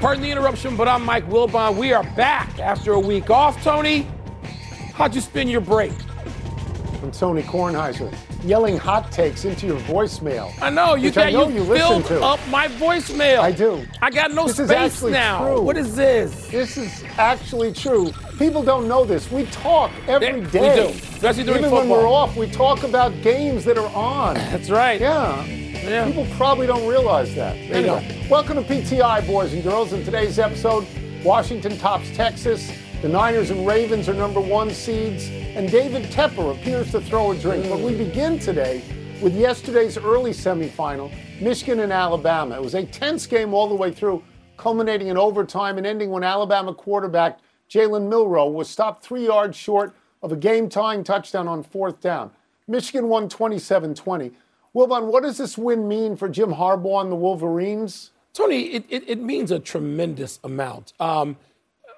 Pardon the interruption, but I'm Mike Wilbon. We are back after a week off. Tony, how'd you spend your break? I'm Tony Kornheiser, yelling hot takes into your voicemail. I know you got know you, you listen filled to. up my voicemail. I do. I got no This is space actually now. true. What is this? This is actually true. People don't know this. We talk every Yeah, we day. do, especially during Even when we're off, we talk about games that are on. That's right. Yeah. Yeah. People probably don't realize that. They Anyway, welcome to PTI, boys and girls. In today's episode, Washington tops Texas. The Niners and Ravens are number one seeds, and David Tepper appears to throw a drink. But we mm. begin today with yesterday's early semifinal, Michigan and Alabama. It was a tense game all the way through, culminating in overtime and ending when Alabama quarterback Jalen Milroe was stopped three yards short of a game tying touchdown on fourth down. Michigan won 27 20. Wilbon, what does this win mean for Jim Harbaugh and the Wolverines? Tony, it, it, it means a tremendous amount. Um,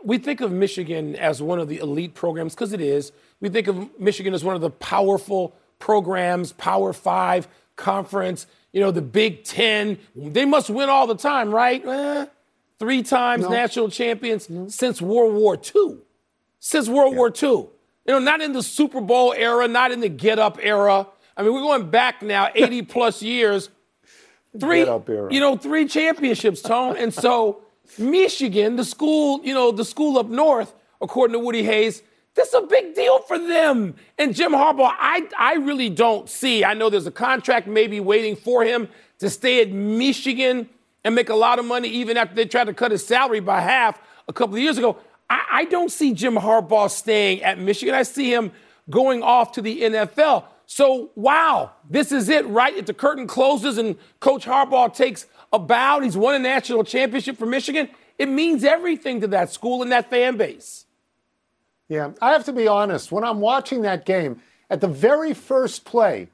we think of Michigan as one of the elite programs because it is. We think of Michigan as one of the powerful programs, Power Five conference, you know, the Big Ten. They must win all the time, right? Eh, three times No. national champions since World War II. Since World War II. You know, not in the Super Bowl era, not in the get up era. I mean, we're going back now 80 plus years three, era. you know, three championships, Tone. and so Michigan, the school, you know, the school up north, according to Woody Hayes, this is a big deal for them. And Jim Harbaugh, I, I really don't see. I know there's a contract maybe waiting for him to stay at Michigan and make a lot of money, even after they tried to cut his salary by half a couple of years ago. I, I don't see Jim Harbaugh staying at Michigan. I see him going off to the NFL. So, wow, this is it, right? If the curtain closes and Coach Harbaugh takes a bow, he's won a national championship for Michigan, it means everything to that school and that fan base. Yeah, I have to be honest. When I'm watching that game, at the very first play,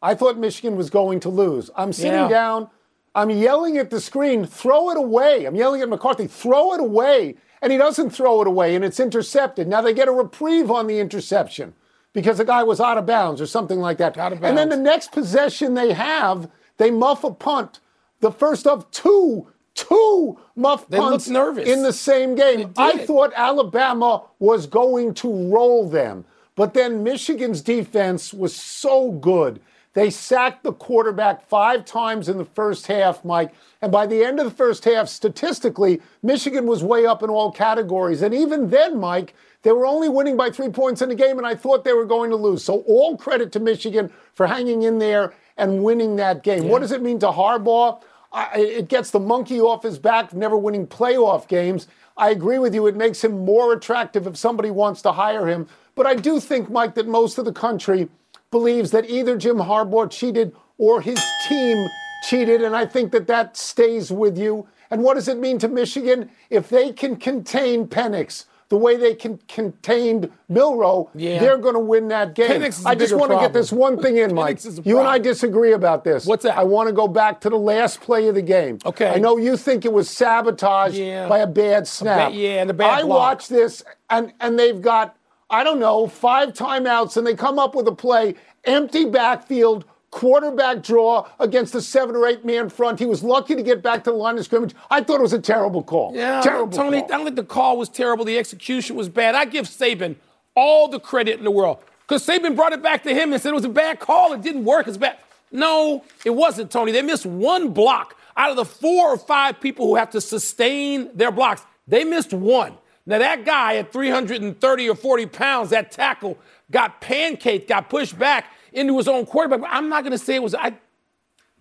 I thought Michigan was going to lose. I'm sitting Yeah. down, I'm yelling at the screen, throw it away. I'm yelling at McCarthy, throw it away. And he doesn't throw it away, and it's intercepted. Now they get a reprieve on the interception because the guy was out of bounds or something like that. Out of And then the next possession they have, they muff a punt. The first of two, two muff They punts nervous. in the same game. I thought Alabama was going to roll them. But then Michigan's defense was so good. They sacked the quarterback five times in the first half, Mike. And by the end of the first half, statistically, Michigan was way up in all categories. And even then, Mike, they were only winning by three points in the game, and I thought they were going to lose. So all credit to Michigan for hanging in there and winning that game. What does it mean to Harbaugh? I, it gets the monkey off his back, never winning playoff games. I agree with you. It makes him more attractive if somebody wants to hire him. But I do think, Mike, that most of the country believes that either Jim Harbaugh cheated or his team cheated. And I think that that stays with you. And what does it mean to Michigan? If they can contain Penix the way they can contained Milroe, Yeah. they're going to win that game. A I just want to get this one thing in, Mike. A You and I disagree about this. What's that? I want to go back to the last play of the game. Okay. I know you think it was sabotage Yeah. by a bad snap. yeah, and a bad I block. watched this, and and they've got I don't know five timeouts, and they come up with a play: empty backfield. Quarterback draw against a seven or eight man front. He was lucky to get back to the line of scrimmage. I thought it was a terrible call. Yeah, terrible Tony, call. I don't think the call was terrible. The execution was bad. I give Saban all the credit in the world because Saban brought it back to him and said it was a bad call. It didn't work. It's bad. No, it wasn't, Tony. They missed one block out of the four or five people who have to sustain their blocks. They missed one. Now, that guy at 330 or 40 pounds, that tackle, got pancaked, got pushed back into his own quarterback. But I'm not going to say it was. I,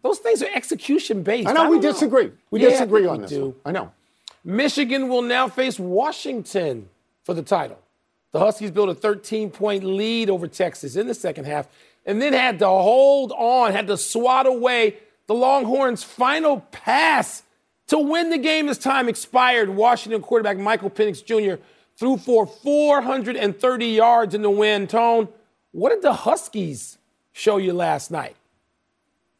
those things are execution based. I know we disagree. We Yeah, disagree on we this. do. one. I know. Michigan will now face Washington for the title. The Huskies built a 13 point lead over Texas in the second half and then had to hold on, had to swat away the Longhorns' final pass to win the game as time expired. Washington quarterback Michael Penix Jr. threw for 430 yards in the win. Tone, what did the Huskies show you last night?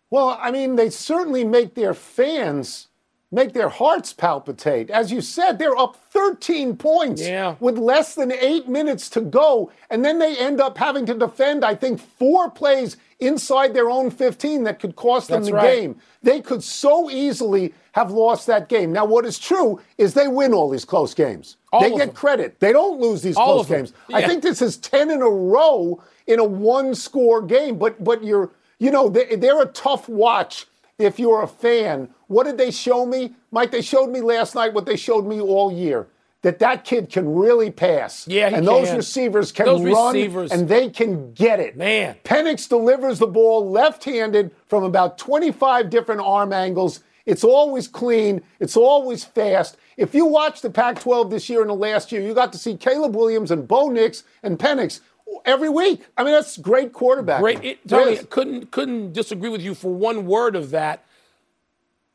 Well, I mean, they certainly make their fans make their hearts palpitate. As you said, they're up 13 points yeah. with less than eight minutes to go. And then they end up having to defend, I think, four plays inside their own 15 that could cost them That's the right. game. They could so easily have lost that game. Now, what is true is they win all these close games. All they get them. credit. They don't lose these All close games. I think this is 10 in a row in a one score game, but but you're you know, they, they're a tough watch if you're a fan. What did they show me? Mike, they showed me last night what they showed me all year. That that kid can really pass. Yeah, he and those can. receivers can Those run receivers. and they can get it. Man. Penix delivers the ball left-handed from about 25 different arm angles. It's always clean. It's always fast. If you watch the Pac-12 this year and the last year, you got to see Caleb Williams and Bo Nix and Penix every week. I mean, that's great quarterback. Great. It, Tony, couldn't couldn't disagree with you for one word of that.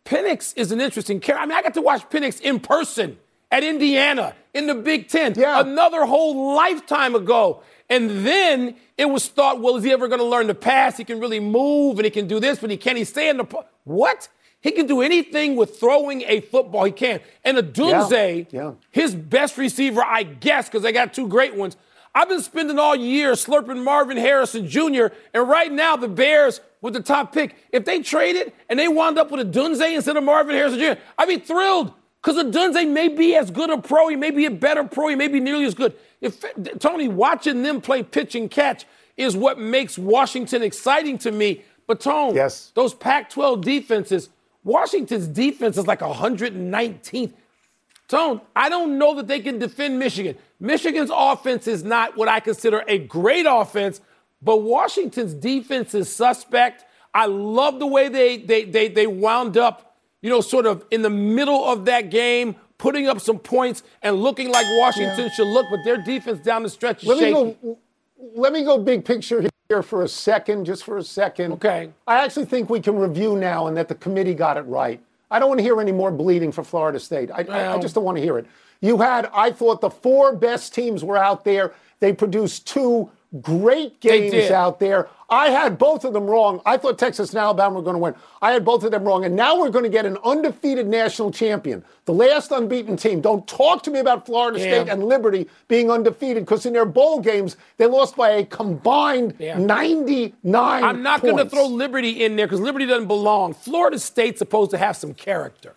Penix is an interesting character. I mean, I got to watch Penix in person at Indiana in the Big Ten Yeah. another whole lifetime ago. And then it was thought, well, is he ever going to learn to pass? He can really move and he can do this, but he can't. He stay in the po- what? He can do anything with throwing a football. He can. And Odunze, Yeah. his best receiver, I guess, because they got two great ones. I've been spending all year slurping Marvin Harrison Jr. And right now, the Bears with the top pick, if they traded and they wound up with Odunze instead of Marvin Harrison Jr., I'd be thrilled because Odunze may be as good a pro. He may be a better pro. He may be nearly as good. If Tony, watching them play pitch and catch is what makes Washington exciting to me. But Tone, Yes. those Pac-12 defenses, Washington's defense is like 119th. Tone, I don't know that they can defend Michigan. Michigan's offense is not what I consider a great offense, but Washington's defense is suspect. I love the way they they they they wound up, you know, sort of in the middle of that game, putting up some points and looking like Washington should look, but their defense down the stretch is Let me go. Let me go big picture here for a second, just for a second. Okay. I actually think we can review now, and that the committee got it right. I don't want to hear any more bleeding for Florida State. I, I- I just don't want to hear it. You had, I thought, the four best teams were out there. They produced two great games out there. I had both of them wrong. I thought Texas and Alabama were going to win. I had both of them wrong. And now we're going to get an undefeated national champion, the last unbeaten team. Don't talk to me about Florida Yeah. State and Liberty being undefeated because in their bowl games, they lost by a combined Yeah. 99 I'm not going to throw Liberty in there because Liberty doesn't belong. Florida State's supposed to have some character.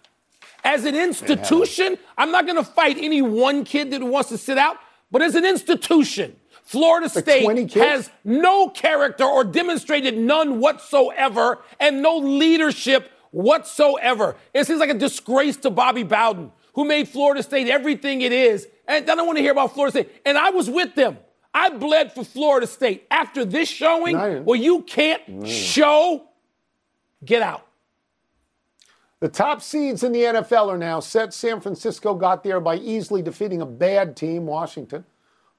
As an institution, I'm not going to fight any one kid that wants to sit out, but as an institution, Florida State has no character or demonstrated none whatsoever and no leadership whatsoever. It seems like a disgrace to Bobby Bowden, who made Florida State everything it is. And I don't want to hear about Florida State. And I was with them. I bled for Florida State. After this showing, No, well, you can't mm. show, get out. The top seeds in the NFL are now set. San Francisco got there by easily defeating a bad team, Washington.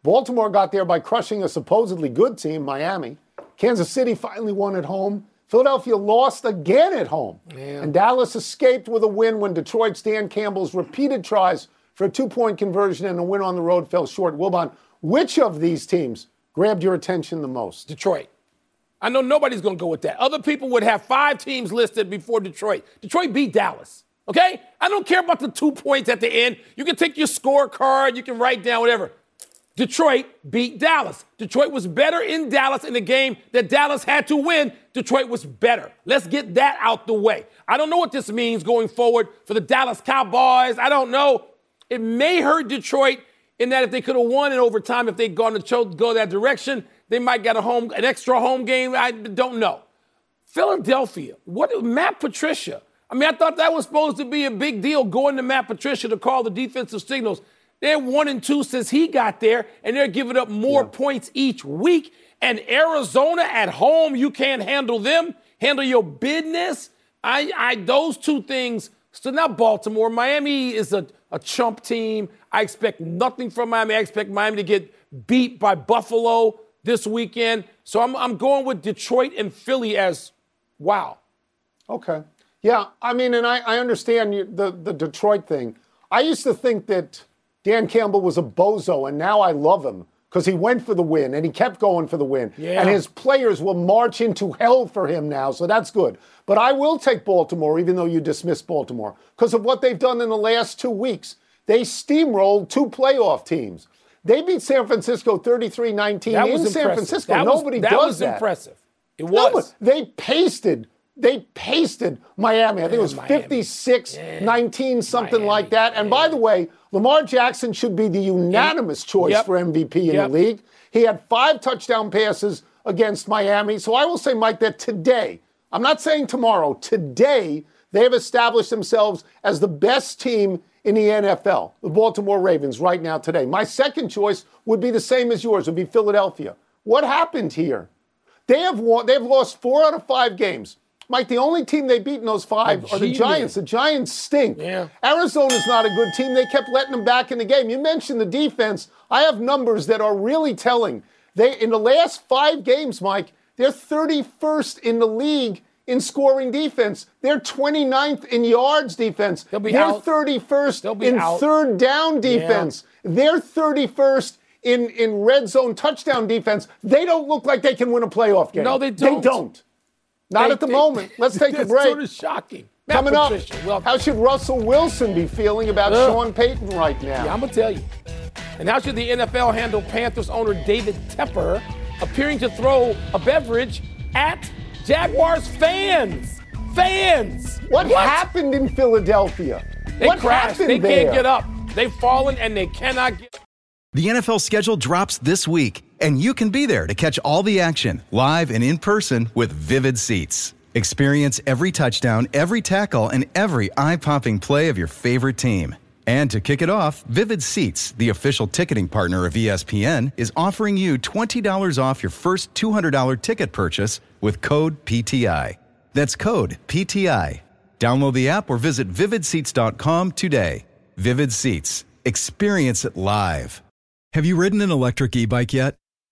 Baltimore got there by crushing a supposedly good team, Miami. Kansas City finally won at home. Philadelphia lost again at home. And Dallas escaped with a win when Detroit's Dan Campbell's repeated tries for a two point conversion and a win on the road fell short. Wilbon, which of these teams grabbed your attention the most? Detroit. I know nobody's going to go with that. Other people would have five teams listed before Detroit. Detroit beat Dallas. Okay? I don't care about the two points at the end. You can take your scorecard, you can write down whatever. Detroit beat Dallas. Detroit was better in Dallas in the game that Dallas had to win. Detroit was better. Let's get that out the way. I don't know what this means going forward for the Dallas Cowboys. I don't know. It may hurt Detroit in that if they could have won in overtime, if they'd gone to cho- go that direction, they might get a home, an extra home game. I don't know. Philadelphia, what Matt Patricia? I mean, I thought that was supposed to be a big deal going to Matt Patricia to call the defensive signals. They're one and two since he got there, and they're giving up more points each week. And Arizona at home, you can't handle them. Handle your business. I, I those two things. So now Baltimore, Miami is a, a chump team. I expect nothing from Miami. I expect Miami to get beat by Buffalo this weekend. So I'm, I'm going with Detroit and Philly as wow. Okay. Yeah, I mean, and I, I understand you, the, the Detroit thing. I used to think that Dan Campbell was a bozo, and now I love him because he went for the win and he kept going for the win. Yeah. And his players will march into hell for him now, so that's good. But I will take Baltimore, even though you dismiss Baltimore, because of what they've done in the last two weeks. They steamrolled two playoff teams. They beat San Francisco 33 19 in San impressive. Francisco. That was- Nobody that does was that. impressive. It was. they pasted. They pasted Miami. I think it was Miami. 56 19, something Miami, like that. And by the way, Lamar Jackson should be the unanimous choice Yep. for MVP in Yep. the league. He had five touchdown passes against Miami. So I will say, Mike, that today, I'm not saying tomorrow, today, they have established themselves as the best team in the NFL, the Baltimore Ravens, right now today. My second choice would be the same as yours, would be Philadelphia. What happened here? They have won, they've lost four out of five games. Mike, the only team they beat in those five are the Giants. The Giants stink. Yeah. Arizona's not a good team. They kept letting them back in the game. You mentioned the defense. I have numbers that are really telling. They in the last five games, Mike, they're 31st in the league in scoring defense. They're 29th in yards defense. They'll be they're out. 31st They'll be in out. third down defense. They're 31st in, in red zone touchdown defense. They don't look like they can win a playoff game. No, they don't. They don't. Not They- at the they- moment. Let's take a break. sort of shocking. Matt Coming up, Patricia, well, how should Russell Wilson be feeling about Ugh. Sean Payton right now? Yeah, I'm gonna tell you. And how should the NFL handle Panthers owner David Tepper appearing to throw a beverage at Jaguars fans? Fans! what, happened in Philadelphia? They what crashed. happened They there? can't get up. They've fallen and they cannot get. The NFL schedule drops this week, and you can be there to catch all the action live and in person with Vivid Seats. Experience every touchdown, every tackle, and every eye popping play of your favorite team. And to kick it off, Vivid Seats, the official ticketing partner of ESPN, is offering you $20 off your first $200 ticket purchase with code PTI. That's code PTI. Download the app or visit vividseats.com today. Vivid Seats. Experience it live. Have you ridden an electric e bike yet?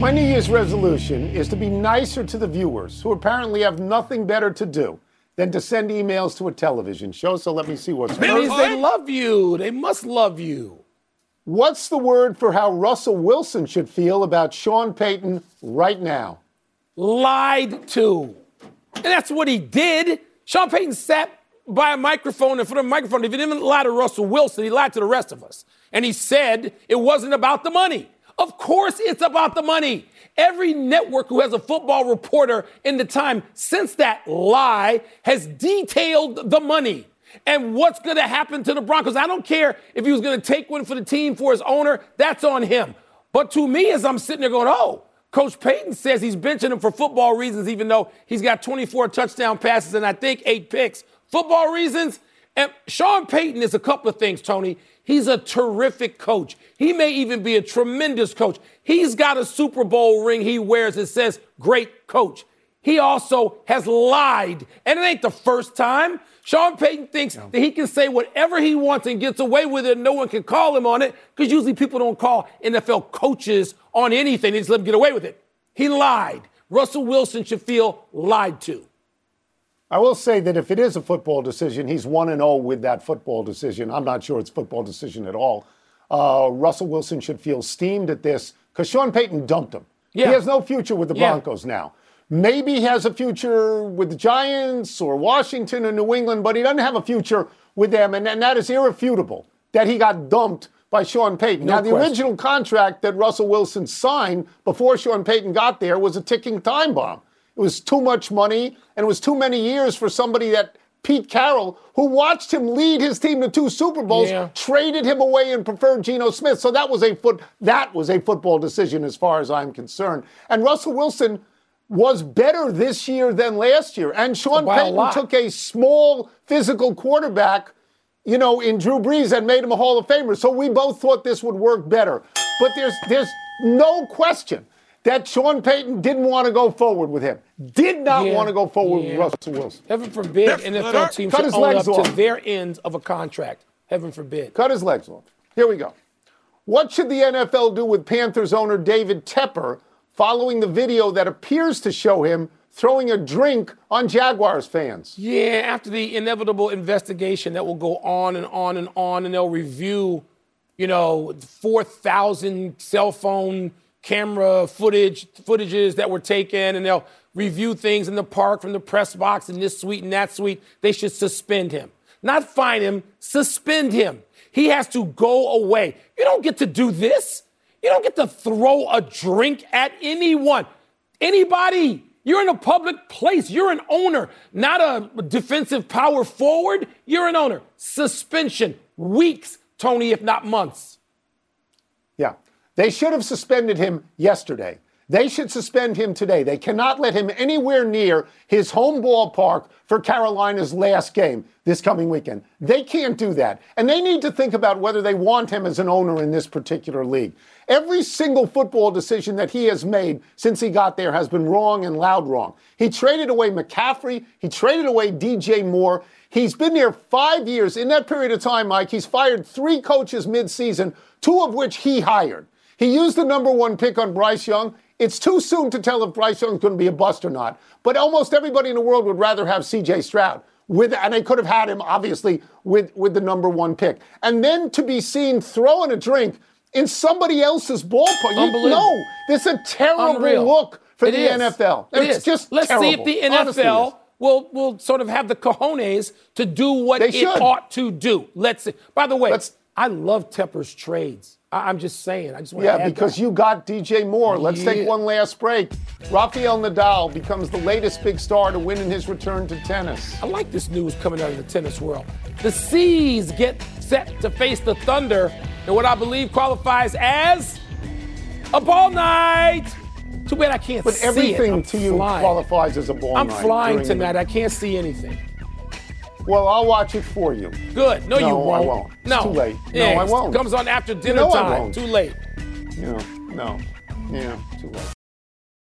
My New Year's resolution is to be nicer to the viewers who apparently have nothing better to do than to send emails to a television show. So let me see what's That means they love you. They must love you. What's the word for how Russell Wilson should feel about Sean Payton right now? Lied to. And that's what he did. Sean Payton sat by a microphone in front of a microphone. If he didn't lie to Russell Wilson, he lied to the rest of us. And he said it wasn't about the money. Of course, it's about the money. Every network who has a football reporter in the time since that lie has detailed the money and what's going to happen to the Broncos. I don't care if he was going to take one for the team for his owner, that's on him. But to me, as I'm sitting there going, oh, Coach Payton says he's benching him for football reasons, even though he's got 24 touchdown passes and I think eight picks. Football reasons. And Sean Payton is a couple of things, Tony. He's a terrific coach. He may even be a tremendous coach. He's got a Super Bowl ring he wears that says great coach. He also has lied, and it ain't the first time. Sean Payton thinks that he can say whatever he wants and gets away with it, and no one can call him on it, because usually people don't call NFL coaches on anything. They just let them get away with it. He lied. Russell Wilson should feel lied to. I will say that if it is a football decision, he's 1 and 0 with that football decision. I'm not sure it's a football decision at all. Uh, Russell Wilson should feel steamed at this because Sean Payton dumped him. Yeah. He has no future with the Yeah. Broncos now. Maybe he has a future with the Giants or Washington or New England, but he doesn't have a future with them, and, and that is irrefutable that he got dumped by Sean Payton. No now, the question. original contract that Russell Wilson signed before Sean Payton got there was a ticking time bomb. It was too much money, and it was too many years for somebody that Pete Carroll, who watched him lead his team to two Super Bowls, Yeah. traded him away and preferred Geno Smith. So that was a foot that was a football decision as far as I'm concerned. And Russell Wilson was better this year than last year. And Sean By Payton took a small physical quarterback, you know, in Drew Brees and made him a Hall of Famer. So we both thought this would work better. But there's there's no question that Sean Payton didn't want to go forward with him. Did not Yeah. want to go forward Yeah. with Russell Wilson. Heaven forbid NFL teams Cut his own up legs to their ends of a contract. Heaven forbid. Cut his legs off. Here we go. What should the NFL do with Panthers owner David Tepper following the video that appears to show him throwing a drink on Jaguars fans? Yeah, after the inevitable investigation that will go on and on and on, and they'll review, you know, 4,000 cell phone camera footage, footages that were taken, and they'll review things in the park from the press box and this suite and that suite. They should suspend him. Not fine him, suspend him. He has to go away. You don't get to do this. You don't get to throw a drink at anyone. Anybody. You're in a public place. You're an owner, not a defensive power forward. You're an owner. Suspension. Weeks, Tony, if not months. They should have suspended him yesterday. They should suspend him today. They cannot let him anywhere near his home ballpark for Carolina's last game this coming weekend. They can't do that. And they need to think about whether they want him as an owner in this particular league. Every single football decision that he has made since he got there has been wrong and loud wrong. He traded away McCaffrey, he traded away DJ Moore. He's been there five years. In that period of time, Mike, he's fired three coaches midseason, two of which he hired. He used the number one pick on Bryce Young. It's too soon to tell if Bryce Young's going to be a bust or not. But almost everybody in the world would rather have C.J. Stroud. With, and they could have had him, obviously, with, with the number one pick. And then to be seen throwing a drink in somebody else's ballpark. You, no, this is a terrible Unreal. look for It the is. NFL. It it's is. just Let's see if terrible. the Honestly, it is. NFL will will sort of have the cojones to do what They it should. ought to do. Let's see. By the way, Let's- I love Tepper's trades. I, I'm just saying. I just want Yeah, because that. you got DJ Moore. Let's Yeah. take one last break. Rafael Nadal becomes the latest big star to win in his return to tennis. I like this news coming out of the tennis world. The Seas get set to face the Thunder in what I believe qualifies as a ball night. Too bad I can't But see everything. I'm to you flying. qualifies as a ball night. I'm flying during the- tonight. I can't see anything. Well, I'll watch it for you. Good. No, you No, I won't. I won't. It's no. too late. No, I won't. Comes on after dinner know I time. won't. Too late. You know, no. Yeah, too late.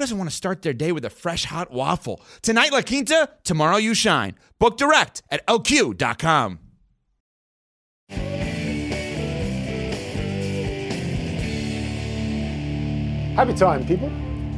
doesn't want to start their day with a fresh hot waffle? Tonight, La Quinta, tomorrow, you shine. Book direct at lq.com. Happy time, people.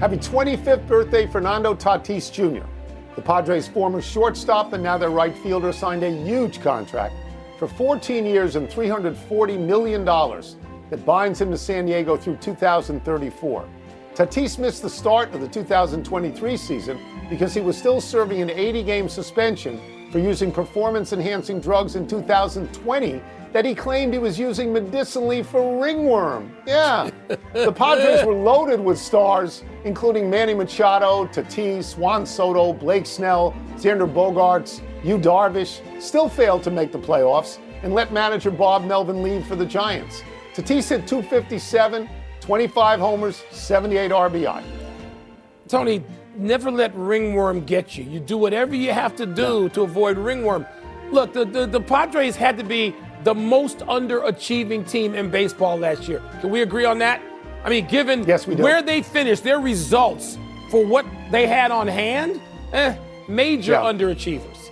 Happy 25th birthday, Fernando Tatis Jr. The Padres' former shortstop and now their right fielder signed a huge contract for 14 years and $340 million that binds him to San Diego through 2034. Tatis missed the start of the 2023 season because he was still serving an 80 game suspension for using performance enhancing drugs in 2020 that he claimed he was using medicinally for ringworm. Yeah. the Padres were loaded with stars, including Manny Machado, Tatis, Juan Soto, Blake Snell, Xander Bogaerts, Yu Darvish, still failed to make the playoffs and let manager Bob Melvin leave for the Giants. Tatis hit 257, 25 homers, 78 RBI. Tony, never let ringworm get you. You do whatever you have to do to avoid ringworm. Look, the, the, the Padres had to be the most underachieving team in baseball last year. Can we agree on that? I mean, given yes, where they finished, their results for what they had on hand, eh, major yeah. underachievers.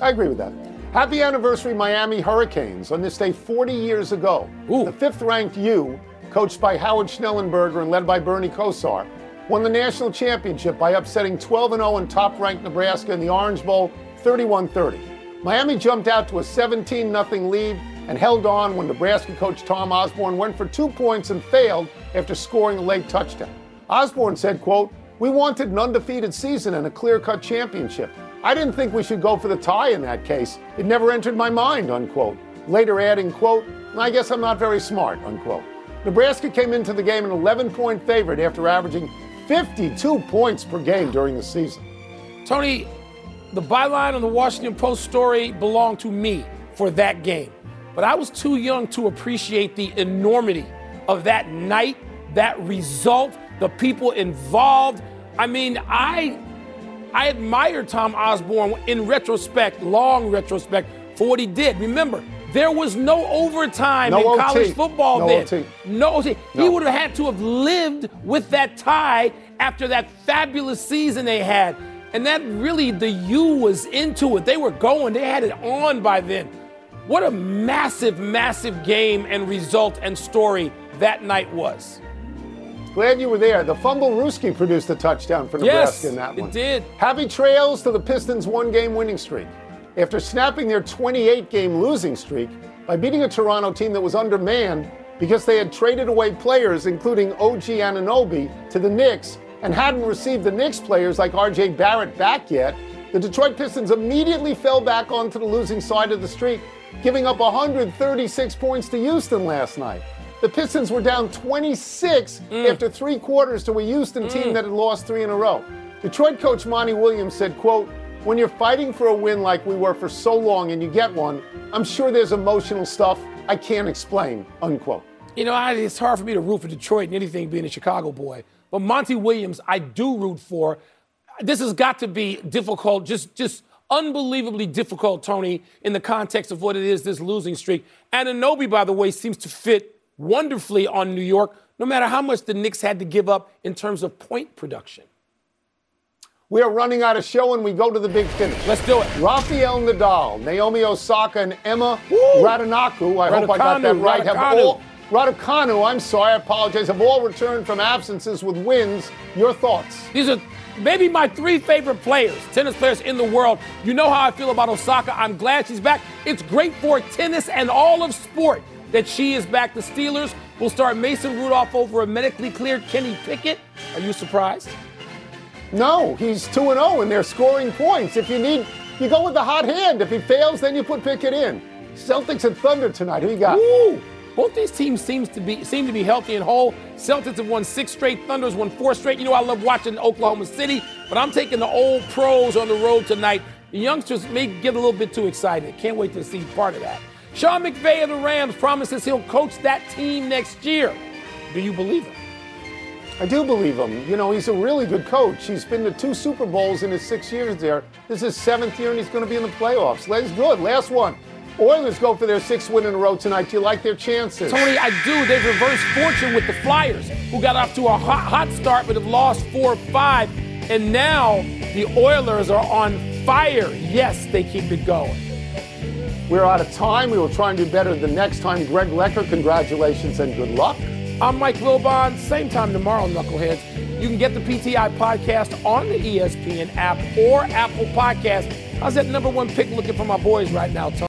I agree with that. Happy anniversary, Miami Hurricanes. On this day 40 years ago, Ooh. the fifth ranked U, coached by Howard Schnellenberger and led by Bernie Kosar, won the national championship by upsetting 12 0 and oh top ranked Nebraska in the Orange Bowl 31 30. Miami jumped out to a 17 0 lead and held on when Nebraska coach Tom Osborne went for two points and failed after scoring a late touchdown. Osborne said, quote, we wanted an undefeated season and a clear-cut championship. I didn't think we should go for the tie in that case. It never entered my mind, unquote. Later adding, quote, I guess I'm not very smart, unquote. Nebraska came into the game an 11 point favorite after averaging 52 points per game during the season. Tony, the byline on the Washington Post story belonged to me for that game. But I was too young to appreciate the enormity of that night, that result, the people involved. I mean, I I admire Tom Osborne in retrospect, long retrospect, for what he did. Remember, there was no overtime no in OT. college football no then. OT. No OT. No. He would have had to have lived with that tie after that fabulous season they had. And that really, the U was into it. They were going, they had it on by then. What a massive, massive game and result and story that night was. Glad you were there. The fumblerooski produced a touchdown for Nebraska yes, in that one. It did. Happy trails to the Pistons' one game winning streak. After snapping their 28 game losing streak by beating a Toronto team that was undermanned because they had traded away players, including OG Anunoby, to the Knicks and hadn't received the Knicks players like RJ Barrett back yet, the Detroit Pistons immediately fell back onto the losing side of the streak giving up 136 points to Houston last night. The Pistons were down 26 mm. after three quarters to a Houston mm. team that had lost three in a row. Detroit coach Monty Williams said, quote, when you're fighting for a win like we were for so long and you get one, I'm sure there's emotional stuff I can't explain, unquote. You know, I, it's hard for me to root for Detroit and anything being a Chicago boy. But Monty Williams, I do root for. This has got to be difficult, just, just – unbelievably difficult, Tony, in the context of what it is, this losing streak. Anunoby, by the way, seems to fit wonderfully on New York, no matter how much the Knicks had to give up in terms of point production. We are running out of show and we go to the big finish. Let's do it. Rafael Nadal, Naomi Osaka, and Emma Woo! Raducanu, I hope I got that right, Raducanu. have all Raducanu, I'm sorry, I apologize, have all returned from absences with wins. Your thoughts? These are maybe my three favorite players, tennis players in the world. You know how I feel about Osaka. I'm glad she's back. It's great for tennis and all of sport that she is back. The Steelers will start Mason Rudolph over a medically cleared Kenny Pickett. Are you surprised? No, he's 2 0 and they're scoring points. If you need, you go with the hot hand. If he fails, then you put Pickett in. Celtics and Thunder tonight. Who you got? Ooh. Both these teams seems to be seem to be healthy and whole. Celtics have won six straight, Thunder's won four straight. You know I love watching Oklahoma City, but I'm taking the old pros on the road tonight. The youngsters may get a little bit too excited. Can't wait to see part of that. Sean McVay of the Rams promises he'll coach that team next year. Do you believe him? I do believe him. You know, he's a really good coach. He's been to two Super Bowls in his six years there. This is his seventh year, and he's going to be in the playoffs. He's good. Last one. Oilers go for their sixth win in a row tonight. Do you like their chances? Tony, I do. They've reversed fortune with the Flyers, who got off to a hot, hot start but have lost 4 or 5. And now the Oilers are on fire. Yes, they keep it going. We're out of time. We will try and do better the next time. Greg Lecker, congratulations and good luck. I'm Mike Wilbon. Same time tomorrow, Knuckleheads. You can get the PTI podcast on the ESPN app or Apple Podcast. How's that number one pick looking for my boys right now?